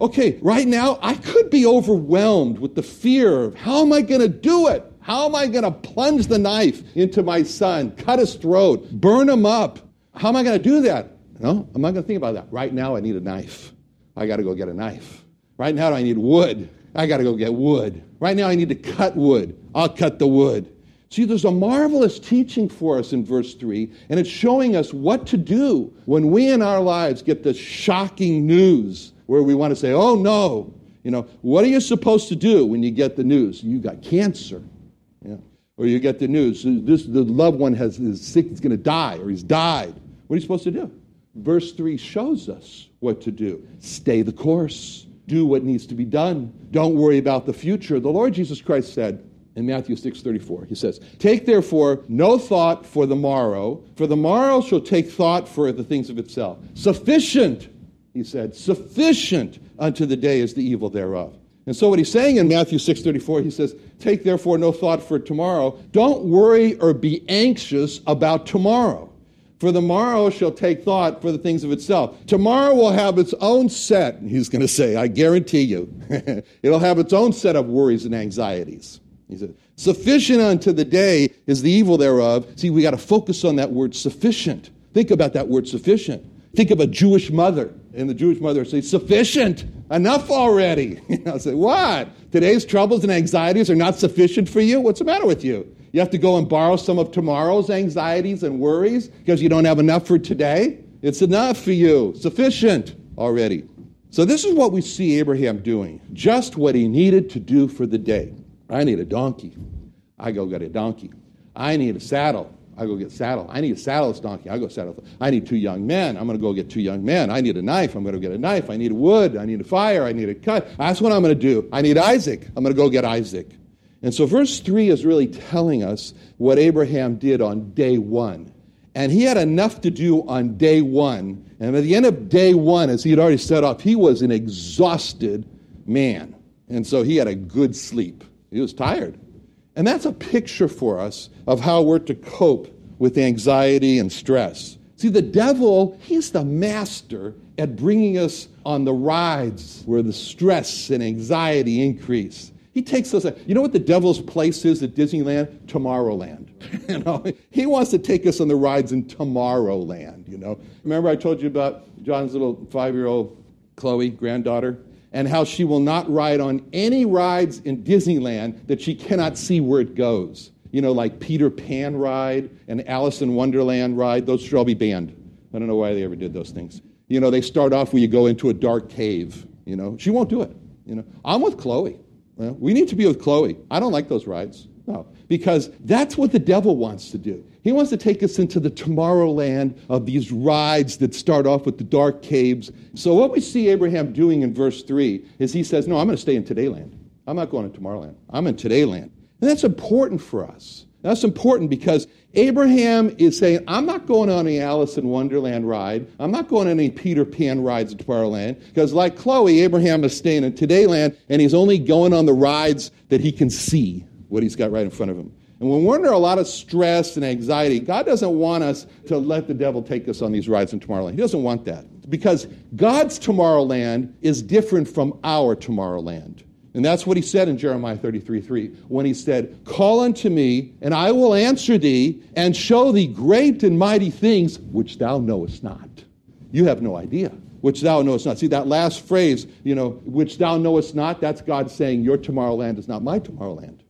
Okay, right now I could be overwhelmed with the fear of how am I going to do it? How am I going to plunge the knife into my son, cut his throat, burn him up? How am I going to do that? No, I'm not going to think about that. Right now I need a knife. I got to go get a knife. Right now I need wood. I got to go get wood. Right now I need to cut wood. I'll cut the wood. See, there's a marvelous teaching for us in verse 3, and it's showing us what to do when we in our lives get this shocking news where we want to say, oh no, you know, what are you supposed to do when you get the news? You got cancer. Yeah. Or you get the news, this, the loved one has, is sick, he's going to die, or he's died. What are you supposed to do? Verse 3 shows us what to do. Stay the course. Do what needs to be done. Don't worry about the future. The Lord Jesus Christ said, in Matthew 6:34. He says, "Take therefore no thought for the morrow, for the morrow shall take thought for the things of itself. Sufficient he said, sufficient unto the day is the evil thereof. And so what he's saying in Matthew 6:34, he says, "Take therefore no thought for tomorrow. Don't worry or be anxious about tomorrow. For the morrow shall take thought for the things of itself. Tomorrow will have its own set, he's going to say, I guarantee you. It'll have its own set of worries and anxieties. He said, Sufficient unto the day is the evil thereof. See, we got to focus on that word sufficient. Think about that word sufficient. Think of a Jewish mother, and the Jewish mother say, "Sufficient, enough already." You know, say, "What? Today's troubles and anxieties are not sufficient for you? What's the matter with you? You have to go and borrow some of tomorrow's anxieties and worries because you don't have enough for today? It's enough for you, sufficient already." So this is what we see Abraham doing, just what he needed to do for the day. I need a donkey. I go get a donkey. I need a saddle. I go get saddle. I need a saddle donkey. I go saddle. I need two young men. I'm going to go get two young men. I need a knife. I'm going to get a knife. I need wood. I need a fire. I need a cut. That's what I'm going to do. I need Isaac. I'm going to go get Isaac. And so verse 3 is really telling us what Abraham did on day one. And he had enough to do on day one. And at the end of day one, as he had already set off, he was an exhausted man. And so he had a good sleep. He was tired. And that's a picture for us of how we're to cope with anxiety and stress. See, the devil, he's the master at bringing us on the rides where the stress and anxiety increase. He takes us, you know what the devil's place is at Disneyland? Tomorrowland. you know, he wants to take us on the rides in Tomorrowland, you know. Remember I told you about John's little five year old Chloe, granddaughter? And how she will not ride on any rides in Disneyland that she cannot see where it goes. You know, like Peter Pan ride and Alice in Wonderland ride, those should all be banned. I don't know why they ever did those things. You know, they start off where you go into a dark cave. You know, she won't do it. You know, I'm with Chloe. we need to be with Chloe. I don't like those rides. No, because that's what the devil wants to do. He wants to take us into the tomorrowland of these rides that start off with the dark caves. So, what we see Abraham doing in verse 3 is he says, No, I'm going to stay in Todayland. I'm not going to Tomorrowland. I'm in Todayland. And that's important for us. That's important because Abraham is saying, I'm not going on any Alice in Wonderland ride. I'm not going on any Peter Pan rides at Tomorrowland. Because, like Chloe, Abraham is staying in Todayland and he's only going on the rides that he can see, what he's got right in front of him. And when we're under a lot of stress and anxiety, God doesn't want us to let the devil take us on these rides in Tomorrowland. He doesn't want that. Because God's Tomorrowland is different from our Tomorrowland. And that's what he said in Jeremiah 33 3, when he said, Call unto me, and I will answer thee, and show thee great and mighty things which thou knowest not. You have no idea. which thou knowest not. See that last phrase, you know, which thou knowest not, that's God saying, Your Tomorrowland is not my Tomorrowland.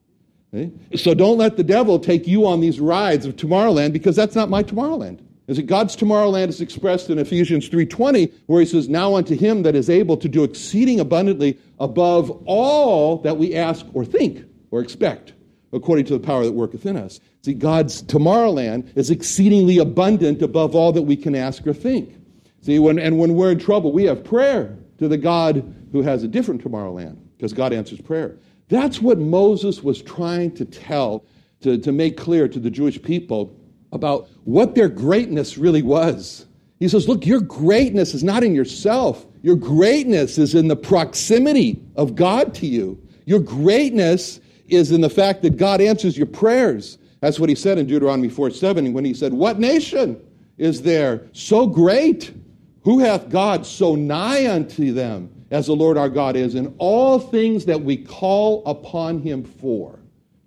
Okay? So don't let the devil take you on these rides of Tomorrowland because that's not my Tomorrowland. Is it God's Tomorrowland is expressed in Ephesians 3:20, where he says, Now unto him that is able to do exceeding abundantly above all that we ask or think or expect, according to the power that worketh in us. See, God's Tomorrowland is exceedingly abundant above all that we can ask or think. See, when, and when we're in trouble, we have prayer to the God who has a different Tomorrowland, because God answers prayer. That's what Moses was trying to tell, to, to make clear to the Jewish people about what their greatness really was. He says, Look, your greatness is not in yourself. Your greatness is in the proximity of God to you. Your greatness is in the fact that God answers your prayers. That's what he said in Deuteronomy 4 7 when he said, What nation is there so great? Who hath God so nigh unto them as the Lord our God is in all things that we call upon him for?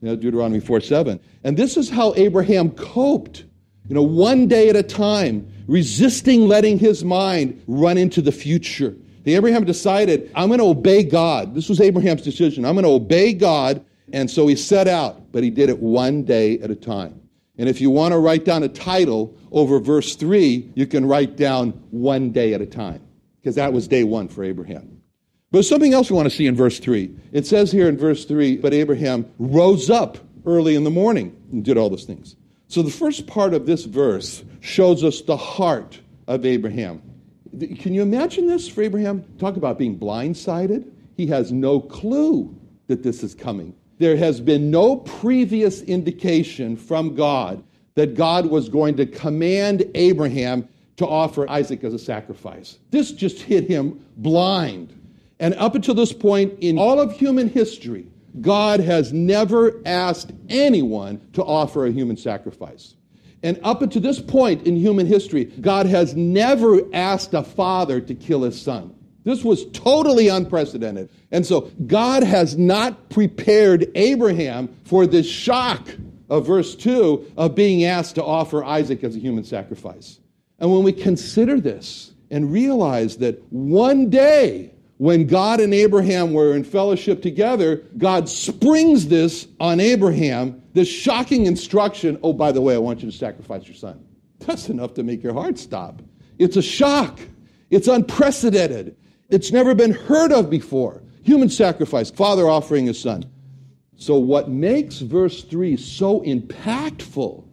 You know, Deuteronomy 4 7. And this is how Abraham coped, you know, one day at a time, resisting letting his mind run into the future. The Abraham decided, I'm going to obey God. This was Abraham's decision. I'm going to obey God. And so he set out, but he did it one day at a time. And if you want to write down a title over verse 3, you can write down one day at a time, because that was day one for Abraham. But something else we want to see in verse 3. It says here in verse 3, but Abraham rose up early in the morning and did all those things. So the first part of this verse shows us the heart of Abraham. Can you imagine this for Abraham? Talk about being blindsided. He has no clue that this is coming. There has been no previous indication from God that God was going to command Abraham to offer Isaac as a sacrifice. This just hit him blind. And up until this point in all of human history, God has never asked anyone to offer a human sacrifice. And up until this point in human history, God has never asked a father to kill his son. This was totally unprecedented. And so God has not prepared Abraham for this shock of verse 2 of being asked to offer Isaac as a human sacrifice. And when we consider this and realize that one day when God and Abraham were in fellowship together, God springs this on Abraham, this shocking instruction oh, by the way, I want you to sacrifice your son. That's enough to make your heart stop. It's a shock, it's unprecedented, it's never been heard of before. Human sacrifice, father offering his son. So, what makes verse 3 so impactful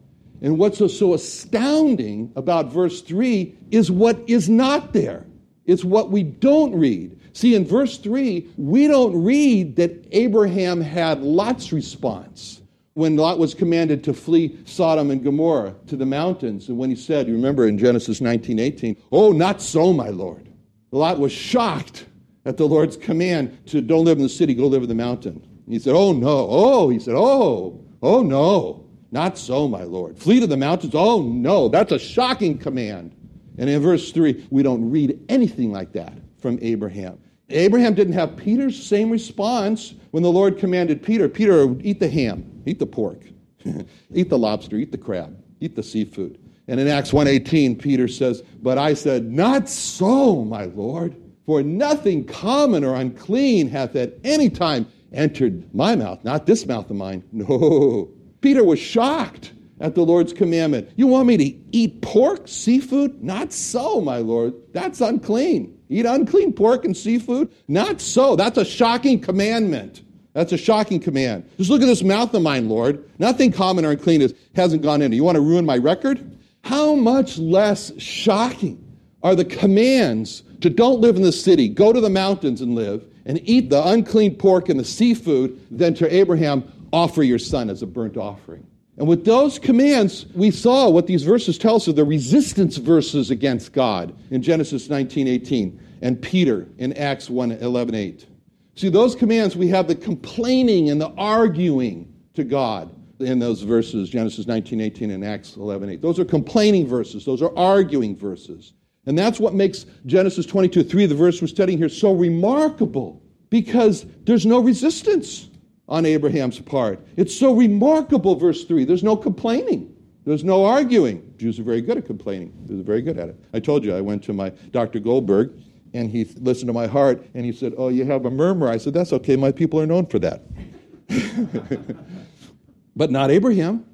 and what's so, astounding about verse 3 is what is not there. It's what we don't read. See, in verse 3, we don't read that Abraham had Lot's response when Lot was commanded to flee Sodom and Gomorrah to the mountains. And when he said, you remember in Genesis 19 18, Oh, not so, my Lord. Lot was shocked at the Lord's command to don't live in the city, go live in the mountain. He said, Oh, no. Oh, he said, Oh, oh, no. Not so, my Lord. Flee to the mountains. Oh, no. That's a shocking command. And in verse 3, we don't read anything like that from Abraham. Abraham didn't have Peter's same response when the Lord commanded Peter, Peter, eat the ham, eat the pork, eat the lobster, eat the crab, eat the seafood. And in Acts 1:18, Peter says, "But I said, not so, my Lord, for nothing common or unclean hath at any time entered my mouth, not this mouth of mine." No. Peter was shocked at the Lord's commandment. You want me to eat pork, seafood? Not so, my Lord. That's unclean. Eat unclean pork and seafood? Not so. That's a shocking commandment. That's a shocking command. Just look at this mouth of mine, Lord. Nothing common or unclean is, hasn't gone in. You want to ruin my record? How much less shocking are the commands to don't live in the city, go to the mountains and live, and eat the unclean pork and the seafood than to Abraham, offer your son as a burnt offering? And with those commands, we saw what these verses tell us of the resistance verses against God in Genesis 19 18 and Peter in Acts 1 11 8. See, those commands, we have the complaining and the arguing to God in those verses, Genesis 19 18 and Acts 11 8. Those are complaining verses, those are arguing verses. And that's what makes Genesis 22 3, the verse we're studying here, so remarkable because there's no resistance on Abraham's part. It's so remarkable, verse 3. There's no complaining. There's no arguing. Jews are very good at complaining. They're very good at it. I told you I went to my Dr. Goldberg, and he listened to my heart, and he said, "Oh, you have a murmur." I said, "That's okay. My people are known for that." but not Abraham.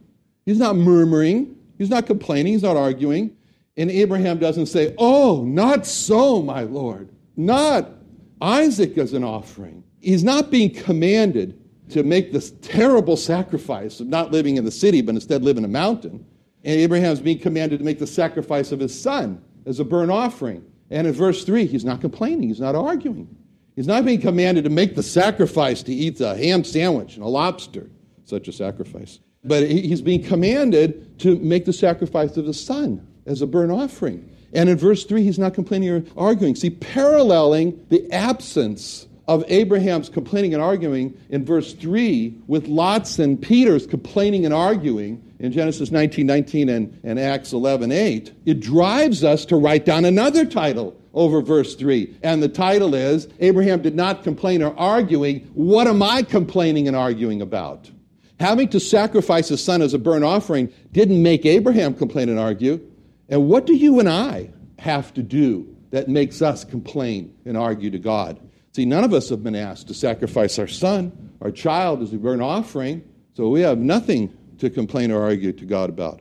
He's not murmuring. He's not complaining. He's not arguing. And Abraham doesn't say, "Oh, not so, my Lord. Not Isaac as an offering." He's not being commanded to make this terrible sacrifice of not living in the city, but instead live in a mountain. And Abraham's being commanded to make the sacrifice of his son as a burnt offering. And in verse 3, he's not complaining, he's not arguing. He's not being commanded to make the sacrifice to eat a ham sandwich and a lobster, such a sacrifice. But he's being commanded to make the sacrifice of his son as a burnt offering. And in verse 3, he's not complaining or arguing. See, paralleling the absence of Abraham's complaining and arguing in verse 3 with Lot's and Peter's complaining and arguing in Genesis 19 19 and, and Acts 11 8, it drives us to write down another title over verse 3. And the title is Abraham did not complain or arguing. What am I complaining and arguing about? Having to sacrifice his son as a burnt offering didn't make Abraham complain and argue. And what do you and I have to do that makes us complain and argue to God? See, none of us have been asked to sacrifice our son, our child, as a burnt offering, so we have nothing to complain or argue to God about.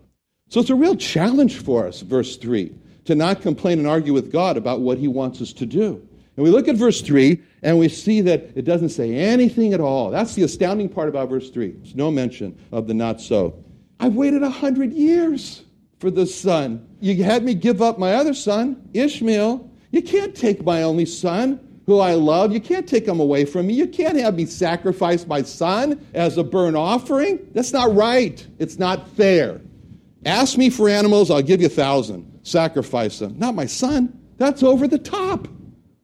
So it's a real challenge for us, verse 3, to not complain and argue with God about what he wants us to do. And we look at verse 3 and we see that it doesn't say anything at all. That's the astounding part about verse 3. There's no mention of the not so. I've waited a hundred years for the son. You had me give up my other son, Ishmael. You can't take my only son who I love. You can't take him away from me. You can't have me sacrifice my son as a burnt offering. That's not right. It's not fair. Ask me for animals, I'll give you a thousand. Sacrifice them. Not my son. That's over the top.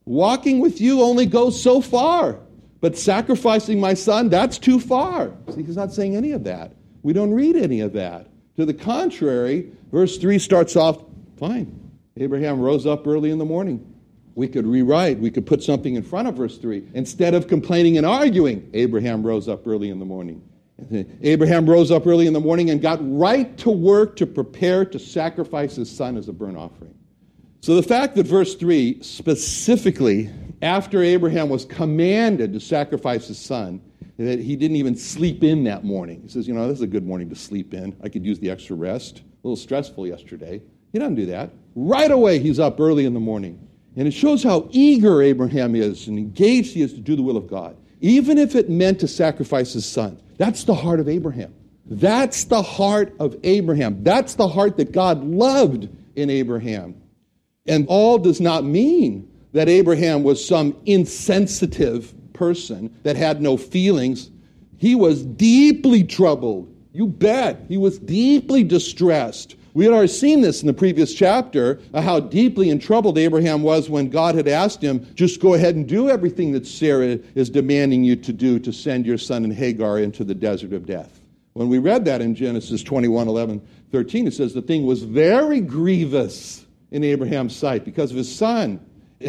Walking with you only goes so far. But sacrificing my son, that's too far. See, he's not saying any of that. We don't read any of that. To the contrary, verse 3 starts off fine. Abraham rose up early in the morning we could rewrite, we could put something in front of verse 3. Instead of complaining and arguing, Abraham rose up early in the morning. Abraham rose up early in the morning and got right to work to prepare to sacrifice his son as a burnt offering. So the fact that verse 3 specifically, after Abraham was commanded to sacrifice his son, that he didn't even sleep in that morning. He says, You know, this is a good morning to sleep in. I could use the extra rest. A little stressful yesterday. He doesn't do that. Right away, he's up early in the morning. And it shows how eager Abraham is and engaged he is to do the will of God, even if it meant to sacrifice his son. That's the heart of Abraham. That's the heart of Abraham. That's the heart that God loved in Abraham. And all does not mean that Abraham was some insensitive person that had no feelings. He was deeply troubled. You bet. He was deeply distressed we had already seen this in the previous chapter, uh, how deeply in trouble Abraham was when God had asked him, just go ahead and do everything that Sarah is demanding you to do to send your son and Hagar into the desert of death. When we read that in Genesis 21 11, 13, it says the thing was very grievous in Abraham's sight because of his son.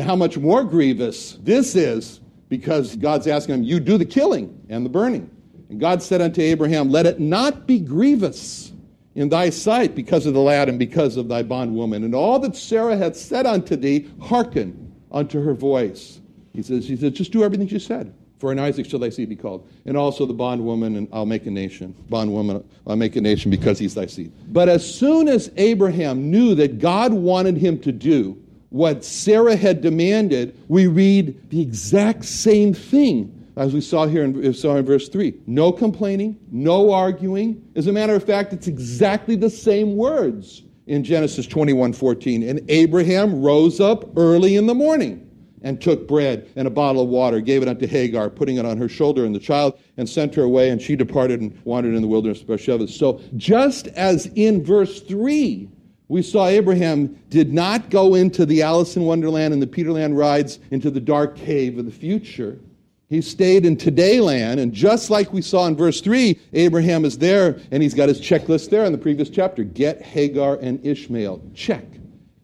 How much more grievous this is because God's asking him, You do the killing and the burning. And God said unto Abraham, Let it not be grievous in thy sight because of the lad and because of thy bondwoman. And all that Sarah hath said unto thee, hearken unto her voice. He says, he says, just do everything she said. For in Isaac shall thy seed be called. And also the bondwoman, and I'll make a nation. Bondwoman, I'll make a nation because he's thy seed. But as soon as Abraham knew that God wanted him to do what Sarah had demanded, we read the exact same thing as we saw here in, saw in verse 3. No complaining, no arguing. As a matter of fact, it's exactly the same words in Genesis 21 14. And Abraham rose up early in the morning and took bread and a bottle of water, gave it unto Hagar, putting it on her shoulder and the child, and sent her away, and she departed and wandered in the wilderness of Beersheba. So, just as in verse 3, we saw Abraham did not go into the Alice in Wonderland and the Peterland rides into the dark cave of the future. He stayed in today land, and just like we saw in verse 3, Abraham is there, and he's got his checklist there in the previous chapter. Get Hagar and Ishmael. Check.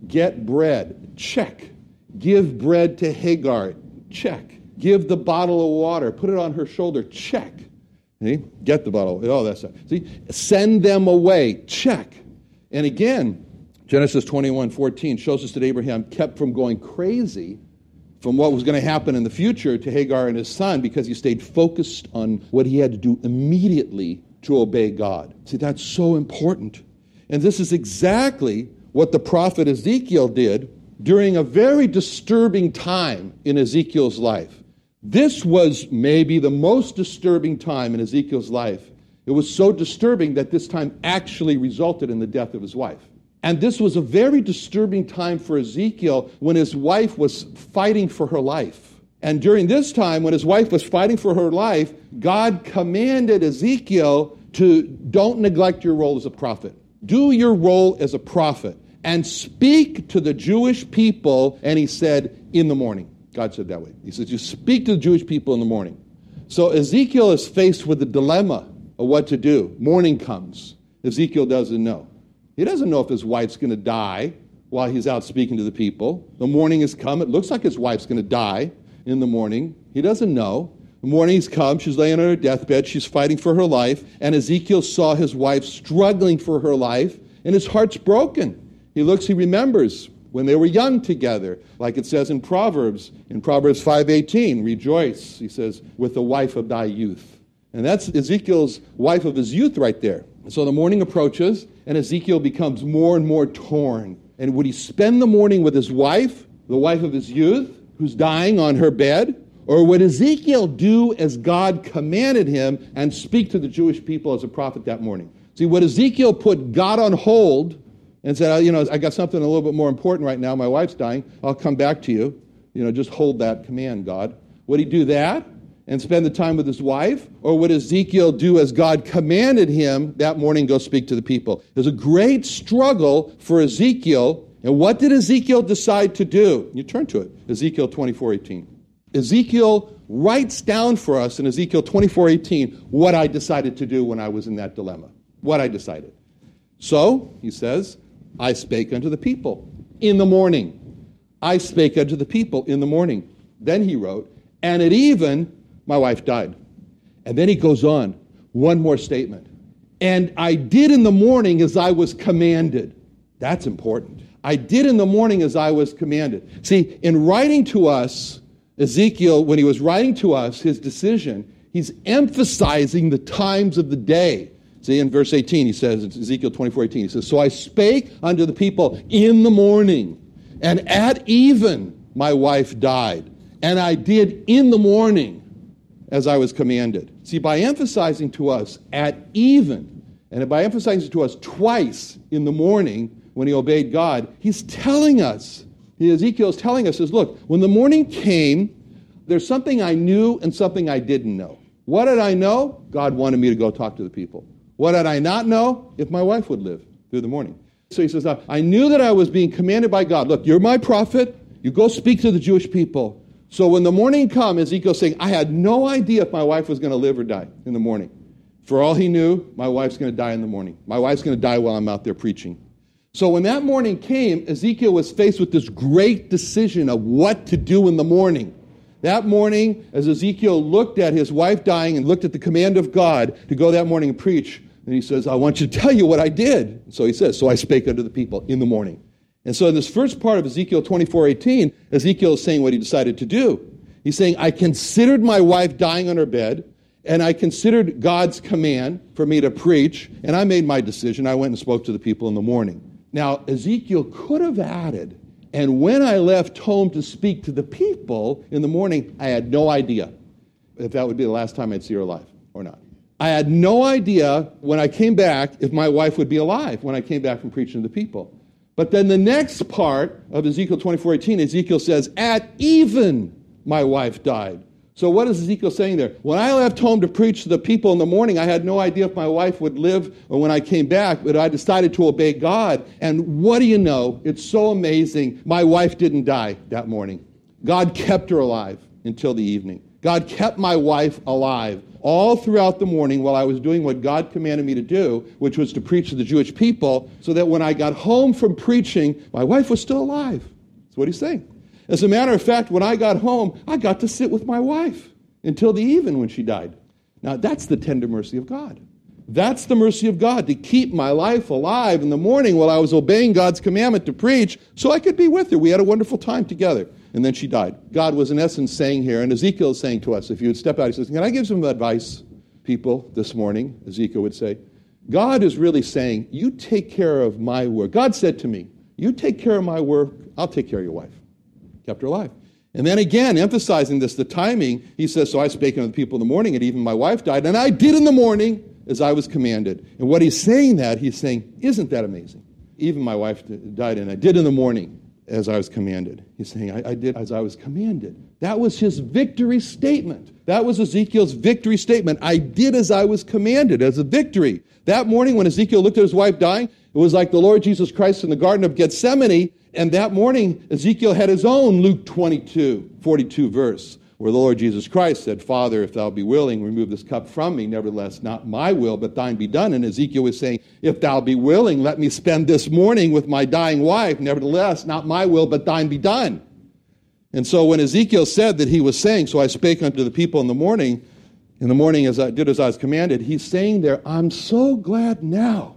Get bread. Check. Give bread to Hagar. Check. Give the bottle of water. Put it on her shoulder. Check. See? Get the bottle. Oh, all that stuff. See? Send them away. Check. And again, Genesis 21 14 shows us that Abraham kept from going crazy from what was going to happen in the future to Hagar and his son because he stayed focused on what he had to do immediately to obey God. See, that's so important. And this is exactly what the prophet Ezekiel did during a very disturbing time in Ezekiel's life. This was maybe the most disturbing time in Ezekiel's life. It was so disturbing that this time actually resulted in the death of his wife. And this was a very disturbing time for Ezekiel when his wife was fighting for her life. And during this time, when his wife was fighting for her life, God commanded Ezekiel to don't neglect your role as a prophet. Do your role as a prophet and speak to the Jewish people. And he said, in the morning. God said that way. He says, You speak to the Jewish people in the morning. So Ezekiel is faced with the dilemma of what to do. Morning comes. Ezekiel doesn't know. He doesn't know if his wife's going to die while he's out speaking to the people. The morning has come. It looks like his wife's going to die in the morning. He doesn't know. The morning's come. She's laying on her deathbed. She's fighting for her life. And Ezekiel saw his wife struggling for her life, and his heart's broken. He looks, he remembers when they were young together, like it says in Proverbs, in Proverbs 5:18, rejoice, he says, with the wife of thy youth. And that's Ezekiel's wife of his youth right there. So the morning approaches, and Ezekiel becomes more and more torn. And would he spend the morning with his wife, the wife of his youth, who's dying on her bed? Or would Ezekiel do as God commanded him and speak to the Jewish people as a prophet that morning? See, would Ezekiel put God on hold and said, oh, you know, I got something a little bit more important right now. My wife's dying. I'll come back to you. You know, just hold that command, God. Would he do that? And spend the time with his wife? Or would Ezekiel do as God commanded him that morning, go speak to the people? There's a great struggle for Ezekiel. And what did Ezekiel decide to do? You turn to it, Ezekiel 24 18. Ezekiel writes down for us in Ezekiel 24 18 what I decided to do when I was in that dilemma. What I decided. So, he says, I spake unto the people in the morning. I spake unto the people in the morning. Then he wrote, and at even my wife died. And then he goes on, one more statement. And I did in the morning as I was commanded. That's important. I did in the morning as I was commanded. See, in writing to us, Ezekiel, when he was writing to us his decision, he's emphasizing the times of the day. See, in verse 18, he says, Ezekiel 24 18, he says, So I spake unto the people in the morning, and at even my wife died. And I did in the morning as I was commanded. See, by emphasizing to us at even, and by emphasizing to us twice in the morning when he obeyed God, he's telling us, Ezekiel is telling us, is look, when the morning came, there's something I knew and something I didn't know. What did I know? God wanted me to go talk to the people. What did I not know? If my wife would live through the morning. So he says, I knew that I was being commanded by God. Look, you're my prophet. You go speak to the Jewish people. So when the morning come, Ezekiel's saying, I had no idea if my wife was going to live or die in the morning. For all he knew, my wife's going to die in the morning. My wife's going to die while I'm out there preaching. So when that morning came, Ezekiel was faced with this great decision of what to do in the morning. That morning, as Ezekiel looked at his wife dying and looked at the command of God to go that morning and preach, and he says, I want you to tell you what I did. So he says, So I spake unto the people in the morning. And so in this first part of Ezekiel 24 18, Ezekiel is saying what he decided to do. He's saying, I considered my wife dying on her bed, and I considered God's command for me to preach, and I made my decision. I went and spoke to the people in the morning. Now, Ezekiel could have added, and when I left home to speak to the people in the morning, I had no idea if that would be the last time I'd see her alive or not. I had no idea when I came back if my wife would be alive when I came back from preaching to the people. But then the next part of Ezekiel 24 18, Ezekiel says, At even my wife died. So what is Ezekiel saying there? When I left home to preach to the people in the morning, I had no idea if my wife would live or when I came back, but I decided to obey God. And what do you know? It's so amazing. My wife didn't die that morning. God kept her alive until the evening. God kept my wife alive all throughout the morning while I was doing what God commanded me to do, which was to preach to the Jewish people, so that when I got home from preaching, my wife was still alive. That's what he's saying. As a matter of fact, when I got home, I got to sit with my wife until the even when she died. Now, that's the tender mercy of God. That's the mercy of God to keep my life alive in the morning while I was obeying God's commandment to preach so I could be with her. We had a wonderful time together. And then she died. God was, in essence, saying here, and Ezekiel is saying to us, if you would step out, he says, Can I give some advice, people, this morning? Ezekiel would say, God is really saying, You take care of my work. God said to me, You take care of my work, I'll take care of your wife. Kept her alive. And then again, emphasizing this, the timing, he says, So I spake unto the people in the morning, and even my wife died, and I did in the morning as I was commanded. And what he's saying that, he's saying, Isn't that amazing? Even my wife died, and I did in the morning as I was commanded. He's saying, I, I, did as I was commanded. That was his victory statement. That was Ezekiel's victory statement. I did as I was commanded, as a victory. That morning, when Ezekiel looked at his wife dying, it was like the Lord Jesus Christ in the Garden of Gethsemane. And that morning, Ezekiel had his own Luke 22, 42 verse where the Lord Jesus Christ said, Father, if thou be willing, remove this cup from me. Nevertheless, not my will, but thine be done. And Ezekiel was saying, If thou be willing, let me spend this morning with my dying wife. Nevertheless, not my will, but thine be done. And so when Ezekiel said that he was saying, So I spake unto the people in the morning, in the morning as I did as I was commanded, he's saying there, I'm so glad now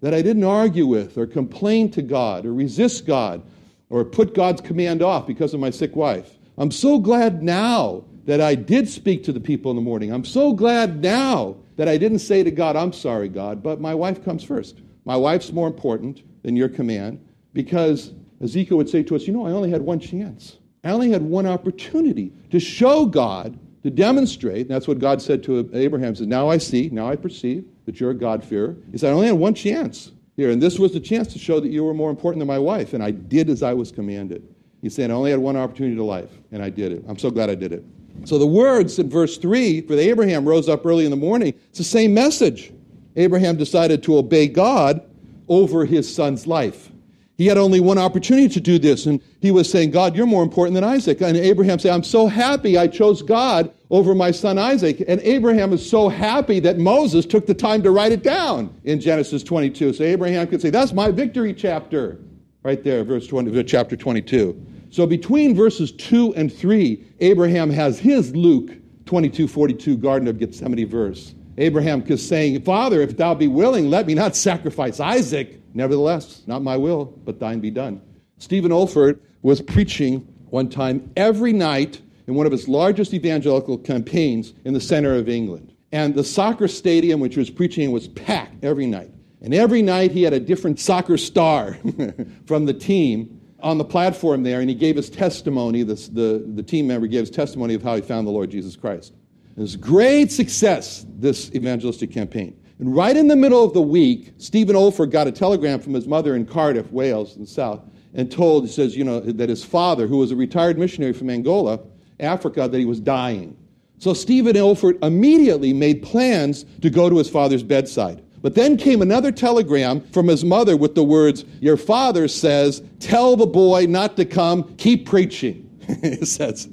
that I didn't argue with or complain to God or resist God or put God's command off because of my sick wife. I'm so glad now that I did speak to the people in the morning. I'm so glad now that I didn't say to God, I'm sorry, God, but my wife comes first. My wife's more important than your command because Ezekiel would say to us, You know, I only had one chance. I only had one opportunity to show God, to demonstrate. And that's what God said to Abraham. He said, Now I see, now I perceive that you're a God-fearer. He said, I only had one chance here, and this was the chance to show that you were more important than my wife, and I did as I was commanded. He said, I only had one opportunity to life, and I did it. I'm so glad I did it. So the words in verse 3 for the Abraham rose up early in the morning, it's the same message. Abraham decided to obey God over his son's life. He had only one opportunity to do this, and he was saying, God, you're more important than Isaac. And Abraham said, I'm so happy I chose God over my son Isaac. And Abraham is so happy that Moses took the time to write it down in Genesis 22. So Abraham could say, That's my victory chapter, right there, verse 20, chapter 22. So between verses 2 and 3, Abraham has his Luke 22 42 Garden of Gethsemane verse. Abraham is saying, Father, if thou be willing, let me not sacrifice Isaac. Nevertheless, not my will, but thine be done. Stephen Olford was preaching one time every night in one of his largest evangelical campaigns in the center of England. And the soccer stadium, which he was preaching, was packed every night. And every night he had a different soccer star from the team on the platform there, and he gave his testimony. This, the, the team member gave his testimony of how he found the Lord Jesus Christ. It was great success, this evangelistic campaign. And right in the middle of the week, Stephen Olford got a telegram from his mother in Cardiff, Wales, in the south, and told, he says, you know, that his father, who was a retired missionary from Angola, Africa, that he was dying. So Stephen Olford immediately made plans to go to his father's bedside. But then came another telegram from his mother with the words, Your father says, Tell the boy not to come, keep preaching. it says.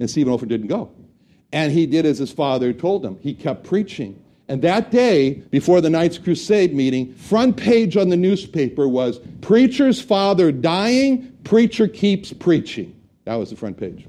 And Stephen Olford didn't go. And he did as his father told him. He kept preaching. And that day, before the night's Crusade meeting, front page on the newspaper was Preacher's father dying, preacher keeps preaching. That was the front page.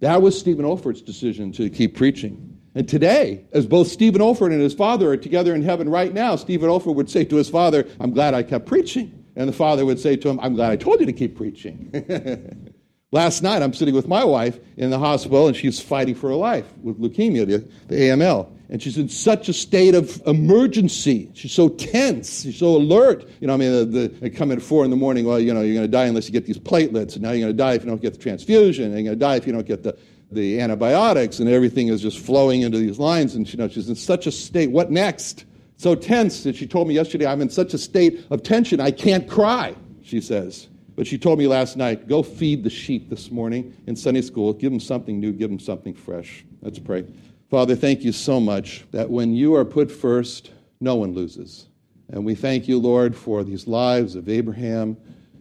That was Stephen Olford's decision to keep preaching. And today, as both Stephen Olford and his father are together in heaven right now, Stephen Olford would say to his father, I'm glad I kept preaching. And the father would say to him, I'm glad I told you to keep preaching. Last night, I'm sitting with my wife in the hospital, and she's fighting for her life with leukemia, the, the AML. And she's in such a state of emergency. She's so tense. She's so alert. You know, I mean, the, the, they come at four in the morning. Well, you know, you're going to die unless you get these platelets. And now you're going to die if you don't get the transfusion. And you're going to die if you don't get the, the antibiotics and everything is just flowing into these lines. And you know, she's in such a state. What next? So tense that she told me yesterday, I'm in such a state of tension, I can't cry, she says. But she told me last night, go feed the sheep this morning in Sunday school. Give them something new, give them something fresh. Let's pray. Father, thank you so much that when you are put first, no one loses. And we thank you, Lord, for these lives of Abraham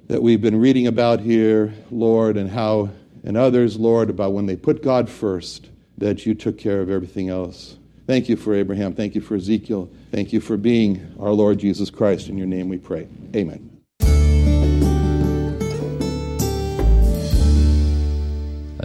that we've been reading about here, Lord, and how and others, Lord, about when they put God first, that you took care of everything else. Thank you for Abraham. Thank you for Ezekiel. Thank you for being our Lord Jesus Christ. In your name we pray. Amen.